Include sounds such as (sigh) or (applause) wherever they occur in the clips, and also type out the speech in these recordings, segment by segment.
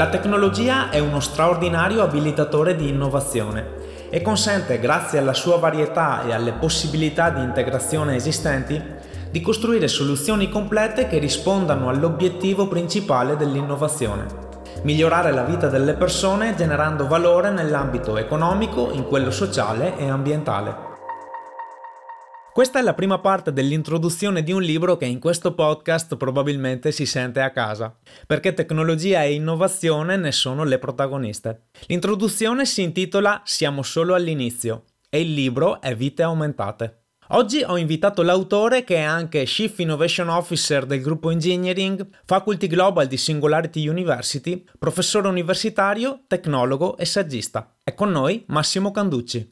La tecnologia è uno straordinario abilitatore di innovazione e consente, grazie alla sua varietà e alle possibilità di integrazione esistenti, di costruire soluzioni complete che rispondano all'obiettivo principale dell'innovazione. Migliorare la vita delle persone generando valore nell'ambito economico, in quello sociale e ambientale. Questa è la prima parte dell'introduzione di un libro che in questo podcast probabilmente si sente a casa, perché tecnologia e innovazione ne sono le protagoniste. L'introduzione si intitola Siamo solo all'inizio e il libro è Vite aumentate. Oggi ho invitato l'autore che è anche Chief Innovation Officer del gruppo Engineering, Faculty Global di Singularity University, professore universitario, tecnologo e saggista. È con noi Massimo Canducci.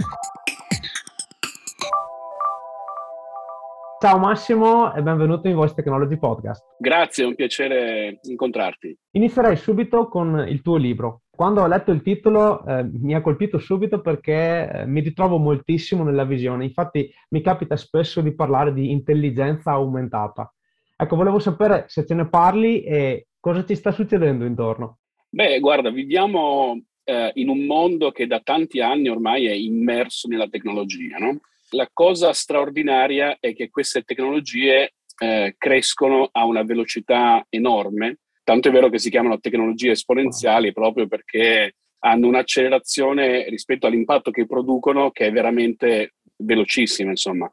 Ciao Massimo e benvenuto in Voice Technology Podcast. Grazie, è un piacere incontrarti. Inizierei subito con il tuo libro. Quando ho letto il titolo eh, mi ha colpito subito perché eh, mi ritrovo moltissimo nella visione. Infatti mi capita spesso di parlare di intelligenza aumentata. Ecco, volevo sapere se ce ne parli e cosa ci sta succedendo intorno. Beh, guarda, viviamo eh, in un mondo che da tanti anni ormai è immerso nella tecnologia, no? La cosa straordinaria è che queste tecnologie eh, crescono a una velocità enorme, tanto è vero che si chiamano tecnologie esponenziali proprio perché hanno un'accelerazione rispetto all'impatto che producono che è veramente velocissima, insomma.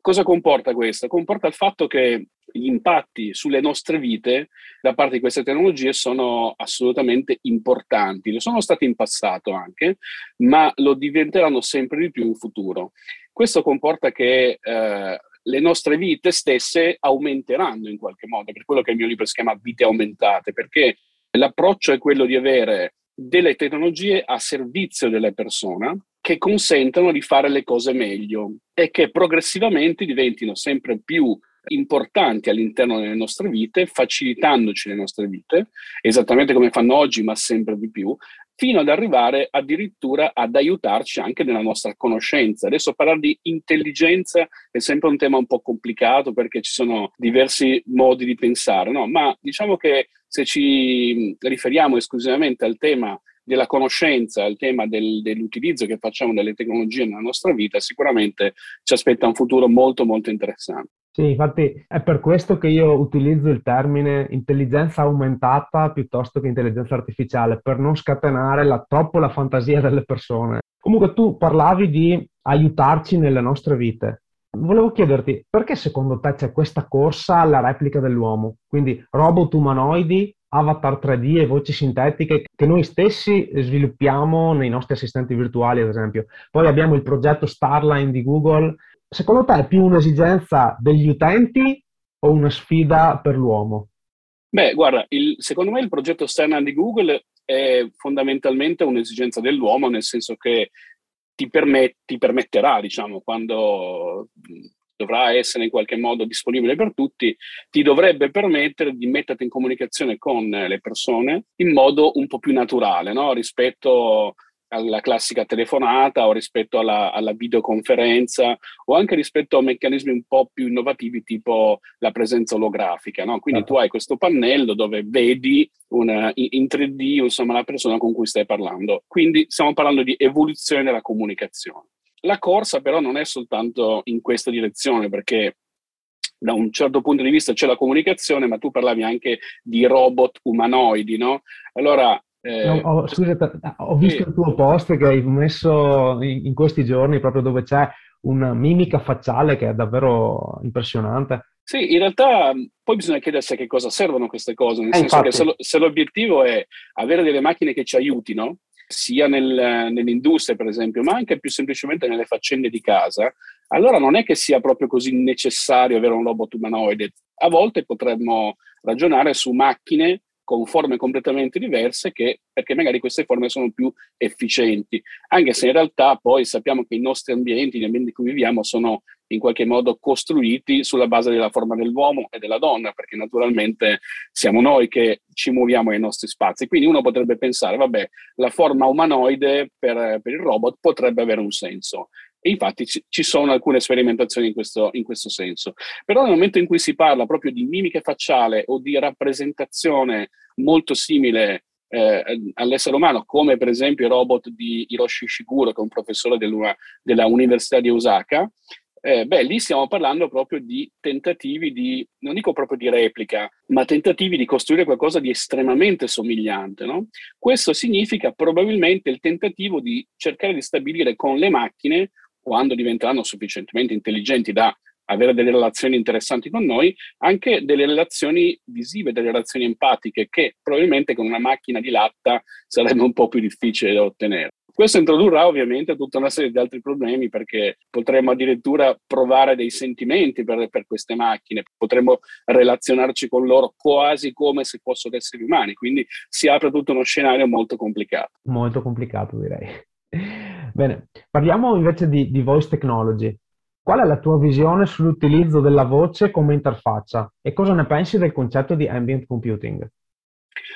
Cosa comporta questo? Comporta il fatto che gli impatti sulle nostre vite da parte di queste tecnologie sono assolutamente importanti. Lo sono stati in passato anche, ma lo diventeranno sempre di più in futuro. Questo comporta che eh, le nostre vite stesse aumenteranno in qualche modo, per quello che il mio libro si chiama Vite aumentate, perché l'approccio è quello di avere delle tecnologie a servizio delle persone che consentano di fare le cose meglio e che progressivamente diventino sempre più importanti all'interno delle nostre vite, facilitandoci le nostre vite, esattamente come fanno oggi, ma sempre di più, fino ad arrivare addirittura ad aiutarci anche nella nostra conoscenza. Adesso parlare di intelligenza è sempre un tema un po' complicato perché ci sono diversi modi di pensare, no? ma diciamo che se ci riferiamo esclusivamente al tema della conoscenza, al tema del, dell'utilizzo che facciamo delle tecnologie nella nostra vita, sicuramente ci aspetta un futuro molto molto interessante. Sì, infatti è per questo che io utilizzo il termine intelligenza aumentata piuttosto che intelligenza artificiale, per non scatenare la, troppo la fantasia delle persone. Comunque tu parlavi di aiutarci nelle nostre vite. Volevo chiederti, perché secondo te c'è questa corsa alla replica dell'uomo? Quindi robot umanoidi, avatar 3D e voci sintetiche che noi stessi sviluppiamo nei nostri assistenti virtuali, ad esempio. Poi abbiamo il progetto Starline di Google secondo te è più un'esigenza degli utenti o una sfida per l'uomo? Beh, guarda, il, secondo me il progetto Stern di Google è fondamentalmente un'esigenza dell'uomo, nel senso che ti, permet, ti permetterà, diciamo, quando dovrà essere in qualche modo disponibile per tutti, ti dovrebbe permettere di metterti in comunicazione con le persone in modo un po' più naturale no? rispetto alla classica telefonata o rispetto alla, alla, videoconferenza o anche rispetto a meccanismi un po' più innovativi tipo la presenza olografica. No? Quindi certo. tu hai questo pannello dove vedi una, in 3D insomma, la persona con cui stai parlando. Quindi stiamo parlando di evoluzione della comunicazione. La corsa però non è soltanto in questa direzione perché da un certo punto di vista c'è la comunicazione, ma tu parlavi anche di robot umanoidi, no? Allora, eh, no, ho, scusa, ho visto sì. il tuo post che hai messo in, in, questi giorni proprio dove c'è una mimica facciale che è davvero impressionante. Sì, in realtà poi bisogna chiedersi a che cosa servono queste cose, nel eh, senso infatti. che se, lo, se, l'obiettivo è avere delle macchine che ci aiutino, sia nel, nell'industria per esempio, ma anche più semplicemente nelle faccende di casa, allora non è che sia proprio così necessario avere un robot umanoide. A volte potremmo ragionare su macchine con forme completamente diverse che, perché magari queste forme sono più efficienti, anche se in realtà poi sappiamo che i nostri ambienti, gli ambienti in cui viviamo, sono in qualche modo costruiti sulla base della forma dell'uomo e della donna, perché naturalmente siamo noi che ci muoviamo nei nostri spazi. Quindi uno potrebbe pensare, vabbè, la forma umanoide per, per il robot potrebbe avere un senso. E infatti ci, ci sono alcune sperimentazioni in questo, in questo, senso. Però nel momento in cui si parla proprio di mimica facciale o di rappresentazione molto simile eh, all'essere umano, come per esempio il robot di Hiroshi Ishiguro, che è un professore della, della Università di Osaka, eh, beh, lì stiamo parlando proprio di tentativi di, non dico proprio di replica, ma tentativi di costruire qualcosa di estremamente somigliante. No? Questo significa probabilmente il tentativo di cercare di stabilire con le macchine quando diventeranno sufficientemente intelligenti da avere delle relazioni interessanti con noi, anche delle relazioni visive, delle relazioni empatiche che probabilmente con una macchina di latta sarebbe un po' più difficile da ottenere. Questo introdurrà ovviamente tutta una serie di altri problemi perché potremmo addirittura provare dei sentimenti per, per, queste macchine, potremmo relazionarci con loro quasi come se fossero esseri umani, quindi si apre tutto uno scenario molto complicato. Molto complicato direi. Bene, parliamo invece di, di voice technology. Qual è la tua visione sull'utilizzo della voce come interfaccia e cosa ne pensi del concetto di ambient computing?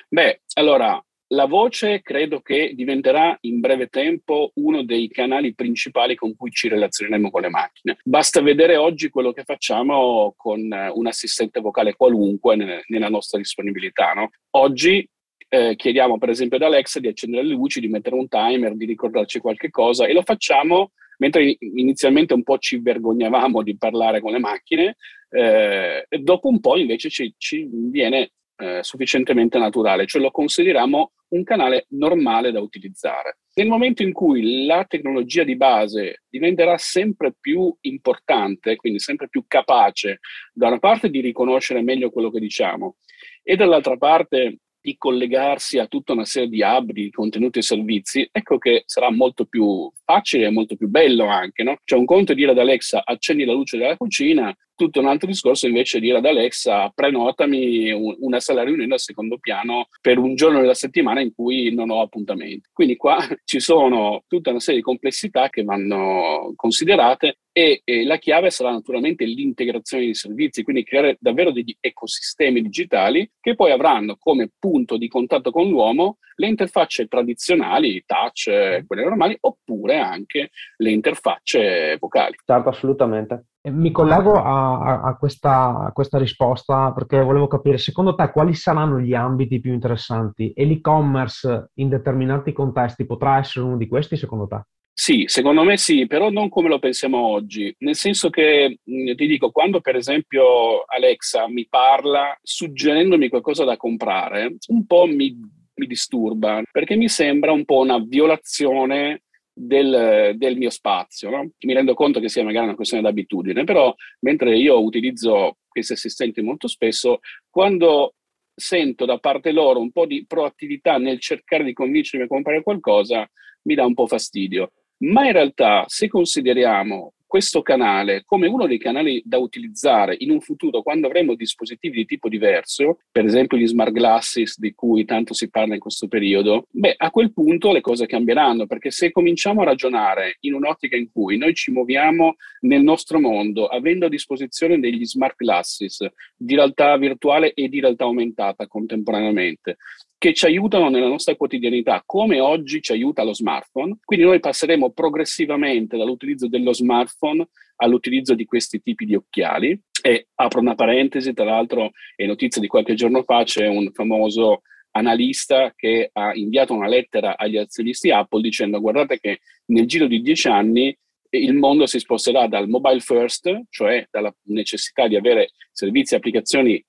Beh, allora, la voce credo che diventerà in breve tempo uno dei canali principali con cui ci relazioneremo con le macchine. Basta vedere oggi quello che facciamo con un assistente vocale qualunque nella nostra disponibilità. No? Oggi eh, chiediamo per esempio ad Alexa di accendere le luci, di mettere un timer, di ricordarci qualche cosa e lo facciamo mentre inizialmente un po' ci vergognavamo di parlare con le macchine, eh, dopo un po' invece ci, ci viene eh, sufficientemente naturale, cioè lo consideriamo un canale normale da utilizzare. Nel momento in cui la tecnologia di base diventerà sempre più importante, quindi sempre più capace da una parte di riconoscere meglio quello che diciamo e dall'altra parte di collegarsi a tutta una serie di hub di contenuti e servizi, ecco che sarà molto più facile e molto più bello anche, no? Cioè un conto è dire ad Alexa accendi la luce della cucina, tutto un altro discorso invece è dire ad Alexa prenotami una sala riunione al secondo piano per un giorno della settimana in cui non ho appuntamenti. Quindi qua (laughs) ci sono tutta una serie di complessità che vanno considerate e, e, la chiave sarà naturalmente l'integrazione di servizi, quindi creare davvero degli ecosistemi digitali che poi avranno come punto di contatto con l'uomo le interfacce tradizionali, touch, quelle normali, oppure anche le interfacce vocali. Certo, assolutamente. Mi collego a, a, questa, a, questa, risposta perché volevo capire, secondo te, quali saranno gli ambiti più interessanti e l'e-commerce in determinati contesti potrà essere uno di questi, secondo te? Sì, secondo me sì, però non come lo pensiamo oggi, nel senso che ti dico, quando per esempio Alexa mi parla suggerendomi qualcosa da comprare, un po' mi, mi disturba, perché mi sembra un po' una violazione del, del, mio spazio. No? Mi rendo conto che sia magari una questione d'abitudine, però mentre io utilizzo questi assistenti molto spesso, quando sento da parte loro un po' di proattività nel cercare di convincermi a comprare qualcosa, mi dà un po' fastidio. Ma in realtà, se consideriamo questo canale come uno dei canali da utilizzare in un futuro quando avremo dispositivi di tipo diverso, per esempio gli smart glasses di cui tanto si parla in questo periodo, beh, a quel punto le cose cambieranno, perché se cominciamo a ragionare in un'ottica in cui noi ci muoviamo nel nostro mondo avendo a disposizione degli smart glasses di realtà virtuale e di realtà aumentata contemporaneamente, che ci aiutano nella nostra quotidianità, come oggi ci aiuta lo smartphone. Quindi noi passeremo progressivamente dall'utilizzo dello smartphone all'utilizzo di questi tipi di occhiali. E apro una parentesi, tra l'altro è notizia di qualche giorno fa, c'è un famoso analista che ha inviato una lettera agli azionisti Apple dicendo guardate che nel giro di dieci anni il mondo si sposterà dal mobile first, cioè dalla necessità di avere servizi e applicazioni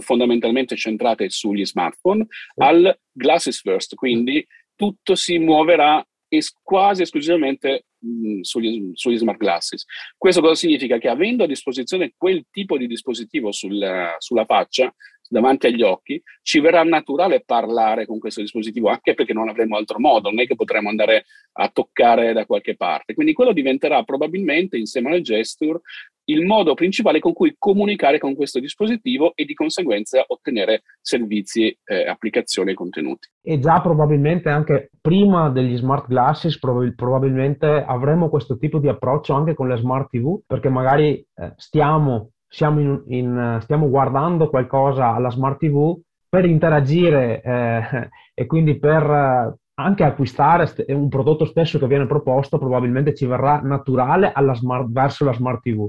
fondamentalmente centrate sugli smartphone, al glasses first, quindi tutto si muoverà es- quasi esclusivamente mh, sugli, sugli, smart glasses. Questo cosa significa? Che avendo a disposizione quel tipo di dispositivo sul, sulla faccia, davanti agli occhi, ci verrà naturale parlare con questo dispositivo, anche perché non avremo altro modo, non è che potremo andare a toccare da qualche parte. Quindi quello diventerà probabilmente, insieme alle gesture, il modo principale con cui comunicare con questo dispositivo e di conseguenza ottenere servizi, eh, applicazioni e contenuti. E già probabilmente anche prima degli smart glasses prob- probabilmente avremo questo tipo di approccio anche con le smart TV perché magari eh, stiamo, in, in, stiamo guardando qualcosa alla smart TV per interagire eh, (laughs) e quindi per eh, anche acquistare un prodotto stesso che viene proposto probabilmente ci verrà naturale smart, verso la smart TV.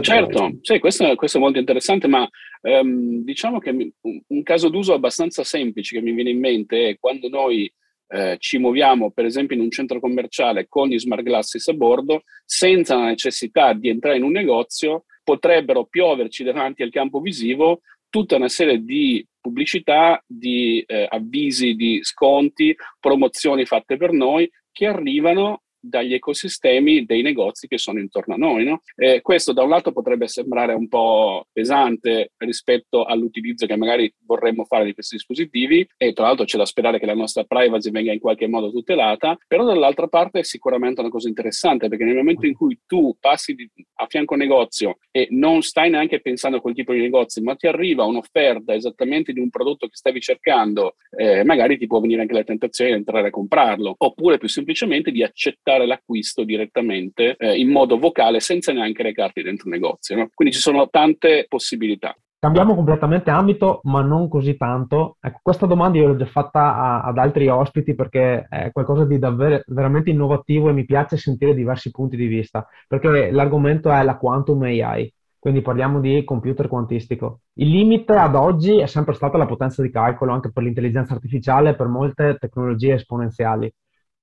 Certo, sì, questo, questo, è molto interessante, ma um, diciamo che un, un, caso d'uso abbastanza semplice che mi viene in mente è quando noi eh, ci muoviamo, per esempio, in un centro commerciale con gli smart glasses a bordo, senza la necessità di entrare in un negozio, potrebbero pioverci davanti al campo visivo tutta una serie di pubblicità, di eh, avvisi di sconti, promozioni fatte per noi che arrivano dagli ecosistemi dei negozi che sono intorno a noi. No? Eh, questo da un lato potrebbe sembrare un po' pesante rispetto all'utilizzo che magari vorremmo fare di questi dispositivi e tra l'altro c'è da sperare che la nostra privacy venga in qualche modo tutelata, però dall'altra parte è sicuramente una cosa interessante perché nel momento in cui tu passi di, a fianco negozio e non stai neanche pensando a quel tipo di negozio, ma ti arriva un'offerta esattamente di un prodotto che stavi cercando, eh, magari ti può venire anche la tentazione di entrare a comprarlo, oppure più semplicemente di accettare effettuare l'acquisto direttamente eh, in modo vocale senza neanche recarti dentro un negozio. No? Quindi ci sono tante possibilità. Cambiamo completamente ambito, ma non così tanto. Ecco, questa domanda io l'ho già fatta a, ad altri ospiti perché è qualcosa di davvero veramente innovativo e mi piace sentire diversi punti di vista, perché l'argomento è la quantum AI, quindi parliamo di computer quantistico. Il limite ad oggi è sempre stata la potenza di calcolo anche per l'intelligenza artificiale e per molte tecnologie esponenziali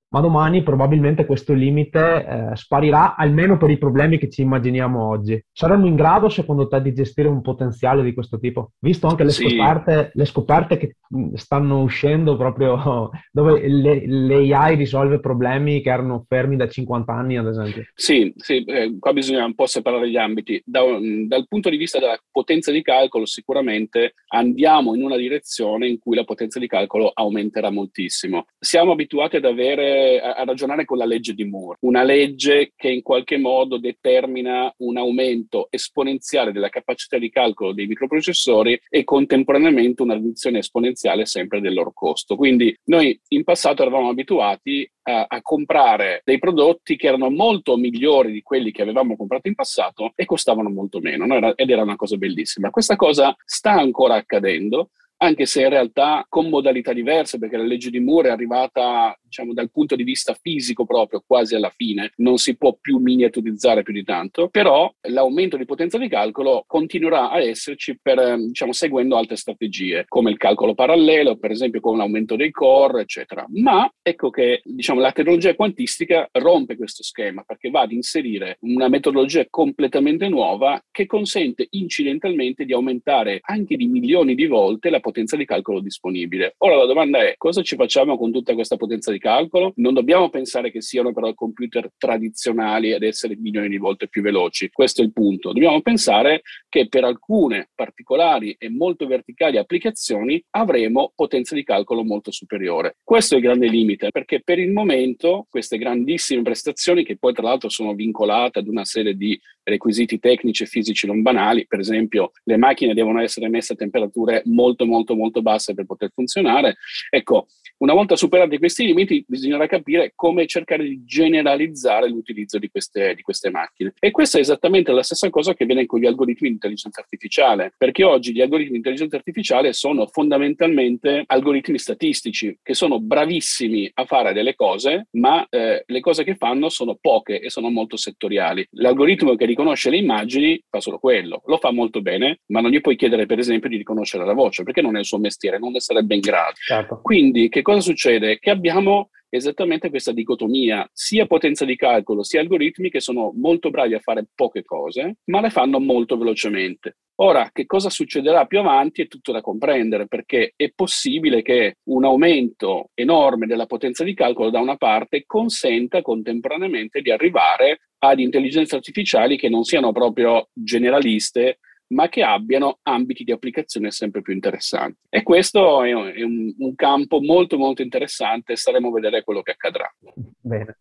ma domani probabilmente questo limite eh, sparirà almeno per i problemi che ci immaginiamo oggi. Saremmo in grado, secondo te, di gestire un potenziale di questo tipo? Visto anche le, sì. scoperte, le scoperte, che stanno uscendo proprio (laughs) dove le, l'AI risolve problemi che erano fermi da 50 anni, ad esempio. Sì, sì eh, qua bisogna un po' separare gli ambiti. Da, dal punto di vista della potenza di calcolo, sicuramente andiamo in una direzione in cui la potenza di calcolo aumenterà moltissimo. Siamo abituati ad avere a, ragionare con la legge di Moore, una legge che in qualche modo determina un aumento esponenziale della capacità di calcolo dei microprocessori e contemporaneamente una riduzione esponenziale sempre del loro costo. Quindi noi in passato eravamo abituati a, a, comprare dei prodotti che erano molto migliori di quelli che avevamo comprato in passato e costavano molto meno, no? era, ed era una cosa bellissima. Questa cosa sta ancora accadendo anche se in realtà con modalità diverse, perché la legge di Moore è arrivata diciamo, dal punto di vista fisico proprio quasi alla fine, non si può più miniaturizzare più di tanto, però l'aumento di potenza di calcolo continuerà a esserci per, diciamo, seguendo altre strategie, come il calcolo parallelo, per esempio con l'aumento dei core, eccetera. Ma ecco che diciamo, la tecnologia quantistica rompe questo schema perché va ad inserire una metodologia completamente nuova che consente incidentalmente di aumentare anche di milioni di volte la potenza di calcolo disponibile. Ora la domanda è cosa ci facciamo con tutta questa potenza di di calcolo, non dobbiamo pensare che siano però computer tradizionali ad essere milioni di volte più veloci. Questo è il punto. Dobbiamo pensare che per alcune particolari e molto verticali applicazioni avremo potenza di calcolo molto superiore. Questo è il grande limite, perché per il momento queste grandissime prestazioni, che poi tra l'altro sono vincolate ad una serie di requisiti tecnici e fisici non banali, per esempio le macchine devono essere messe a temperature molto molto molto basse per poter funzionare. Ecco, una volta superati questi limiti, bisognerà capire come cercare di generalizzare l'utilizzo di queste, di queste, macchine. E questa è esattamente la stessa cosa che viene con gli algoritmi di intelligenza artificiale, perché oggi gli algoritmi di intelligenza artificiale sono fondamentalmente algoritmi statistici, che sono bravissimi a fare delle cose, ma eh, le cose che fanno sono poche e sono molto settoriali. L'algoritmo che riconosce le immagini fa solo quello, lo fa molto bene, ma non gli puoi chiedere per esempio di riconoscere la voce, perché non è il suo mestiere, non ne sarebbe in grado. Certo. Quindi che cosa succede? Che abbiamo esattamente questa dicotomia, sia potenza di calcolo, sia algoritmi che sono molto bravi a fare poche cose, ma le fanno molto velocemente. Ora, che cosa succederà più avanti è tutto da comprendere, perché è possibile che un aumento enorme della potenza di calcolo da una parte consenta contemporaneamente di arrivare ad intelligenze artificiali che non siano proprio generaliste, ma che abbiano ambiti di applicazione sempre più interessanti. E questo è, un, un, campo molto molto interessante, staremo a vedere quello che accadrà. Bene.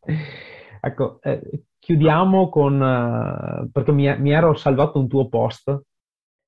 Ecco, eh, chiudiamo con, uh, perché mi, mi, ero salvato un tuo post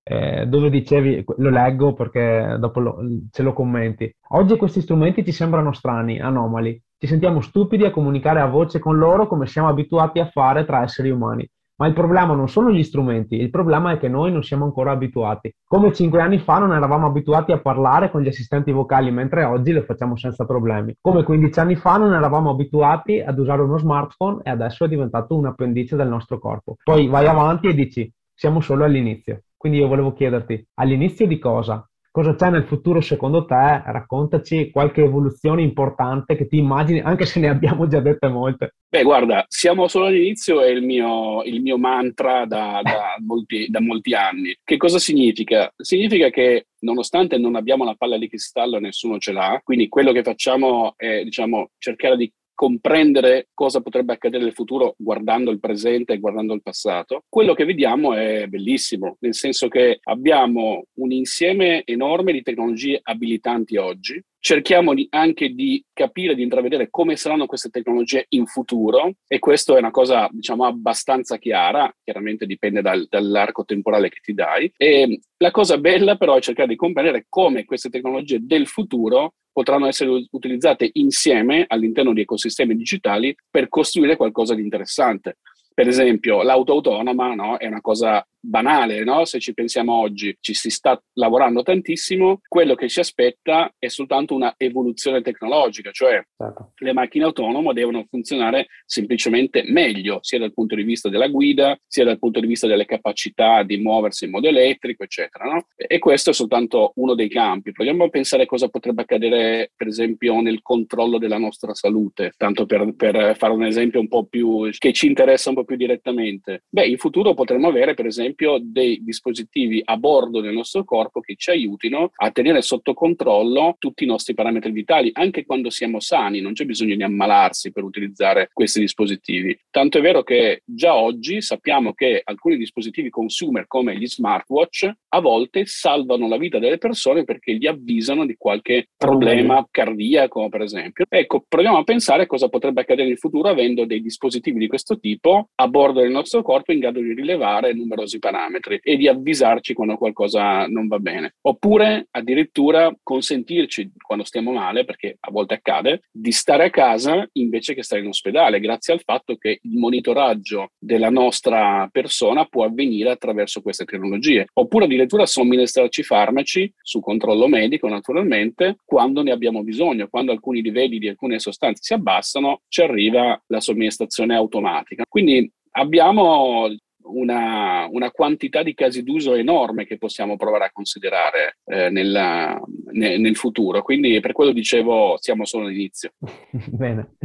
eh, dove dicevi, lo leggo perché dopo lo, ce lo commenti. Oggi questi strumenti ci sembrano strani, anomali. Ci sentiamo stupidi a comunicare a voce con loro come siamo abituati a fare tra esseri umani. Ma il problema non sono gli strumenti, il problema è che noi non siamo ancora abituati. Come cinque anni fa non eravamo abituati a parlare con gli assistenti vocali, mentre oggi lo facciamo senza problemi. Come 15 anni fa non eravamo abituati ad usare uno smartphone e adesso è diventato un appendice del nostro corpo. Poi vai avanti e dici, siamo solo all'inizio. Quindi io volevo chiederti, all'inizio di cosa? Cosa c'è nel futuro secondo te? Raccontaci qualche evoluzione importante che ti immagini, anche se ne abbiamo già dette molte. Beh, guarda, siamo solo all'inizio, è il mio, il mio mantra da, da, (laughs) molti, da molti anni. Che cosa significa? Significa che nonostante non abbiamo la palla di cristallo, nessuno ce l'ha, quindi quello che facciamo è diciamo, cercare di comprendere cosa potrebbe accadere nel futuro guardando il presente e guardando il passato, quello che vediamo è bellissimo, nel senso che abbiamo un insieme enorme di tecnologie abilitanti oggi, cerchiamo di, anche di capire, di intravedere come saranno queste tecnologie in futuro e questo è una cosa diciamo abbastanza chiara, chiaramente dipende dal, dall'arco temporale che ti dai. E la cosa bella però è cercare di comprendere come queste tecnologie del futuro potranno essere utilizzate insieme all'interno di ecosistemi digitali per costruire qualcosa di interessante. Per esempio, l'auto autonoma no, è una cosa banale, no? se ci pensiamo oggi, ci si sta lavorando tantissimo, quello che ci aspetta è soltanto una evoluzione tecnologica, cioè certo. le macchine autonome devono funzionare semplicemente meglio, sia dal punto di vista della guida, sia dal punto di vista delle capacità di muoversi in modo elettrico, eccetera. No? E questo è soltanto uno dei campi. Proviamo a pensare cosa potrebbe accadere, per esempio, nel controllo della nostra salute, tanto per, per fare un esempio un po' più che ci interessa un po' più direttamente. Beh, in futuro potremmo avere, per esempio, esempio dei dispositivi a bordo del nostro corpo che ci aiutino a tenere sotto controllo tutti i nostri parametri vitali, anche quando siamo sani, non c'è bisogno di ammalarsi per utilizzare questi dispositivi. Tanto è vero che già oggi sappiamo che alcuni dispositivi consumer come gli smartwatch a volte salvano la vita delle persone perché gli avvisano di qualche problema cardiaco, per esempio. Ecco, proviamo a pensare cosa potrebbe accadere in futuro avendo dei dispositivi di questo tipo a bordo del nostro corpo in grado di rilevare numerosi parametri e di avvisarci quando qualcosa non va bene. Oppure addirittura consentirci, quando stiamo male, perché a volte accade, di stare a casa invece che stare in ospedale, grazie al fatto che il monitoraggio della nostra persona può avvenire attraverso queste tecnologie. Oppure addirittura somministrarci farmaci su controllo medico, naturalmente, quando ne abbiamo bisogno, quando alcuni livelli di alcune sostanze si abbassano, ci arriva la somministrazione automatica. Quindi abbiamo una, una, quantità di casi d'uso enorme che possiamo provare a considerare eh, nella, ne, nel futuro. Quindi per quello dicevo siamo solo all'inizio. (laughs) Bene,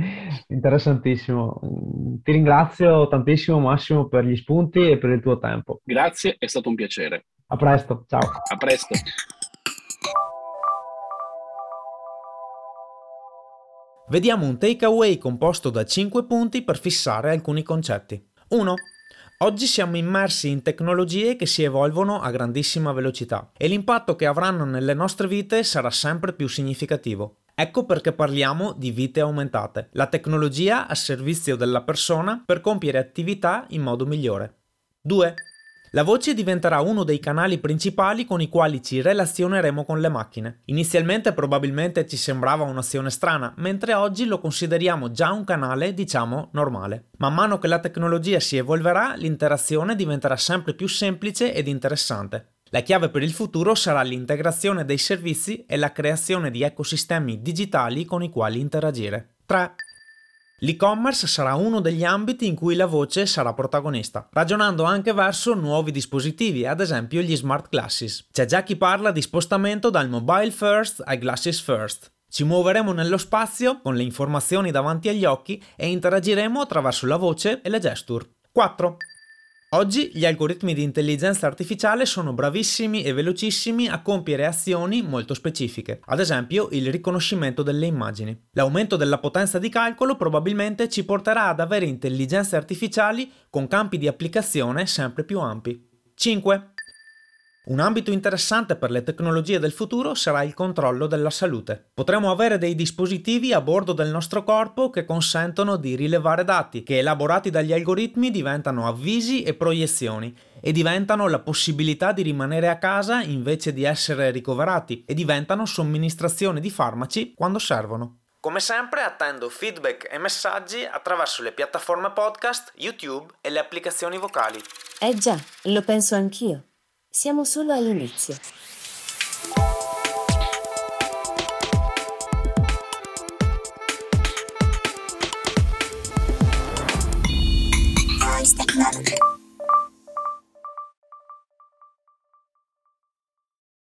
interessantissimo. Ti ringrazio tantissimo Massimo per gli spunti e per il tuo tempo. Grazie, è stato un piacere. A presto, ciao. A presto. Vediamo un takeaway composto da 5 punti per fissare alcuni concetti. 1. Oggi siamo immersi in tecnologie che si evolvono a grandissima velocità e l'impatto che avranno nelle nostre vite sarà sempre più significativo. Ecco perché parliamo di vite aumentate, la tecnologia a servizio della persona per compiere attività in modo migliore. 2. La voce diventerà uno dei canali principali con i quali ci relazioneremo con le macchine. Inizialmente probabilmente ci sembrava un'azione strana, mentre oggi lo consideriamo già un canale, diciamo, normale. Man mano che la tecnologia si evolverà, l'interazione diventerà sempre più semplice ed interessante. La chiave per il futuro sarà l'integrazione dei servizi e la creazione di ecosistemi digitali con i quali interagire. 3. L'e-commerce sarà uno degli ambiti in cui la voce sarà protagonista, ragionando anche verso nuovi dispositivi, ad esempio gli smart glasses. C'è già chi parla di spostamento dal mobile first ai glasses first. Ci muoveremo nello spazio con le informazioni davanti agli occhi e interagiremo attraverso la voce e le gesture. 4. Oggi gli algoritmi di intelligenza artificiale sono bravissimi e velocissimi a compiere azioni molto specifiche, ad esempio il riconoscimento delle immagini. L'aumento della potenza di calcolo probabilmente ci porterà ad avere intelligenze artificiali con campi di applicazione sempre più ampi. 5. Un ambito interessante per le tecnologie del futuro sarà il controllo della salute. Potremo avere dei dispositivi a bordo del nostro corpo che consentono di rilevare dati, che elaborati dagli algoritmi diventano avvisi e proiezioni e diventano la possibilità di rimanere a casa invece di essere ricoverati e diventano somministrazioni di farmaci quando servono. Come sempre attendo feedback e messaggi attraverso le piattaforme podcast, YouTube e le applicazioni vocali. Eh già, lo penso anch'io. Siamo solo all'inizio.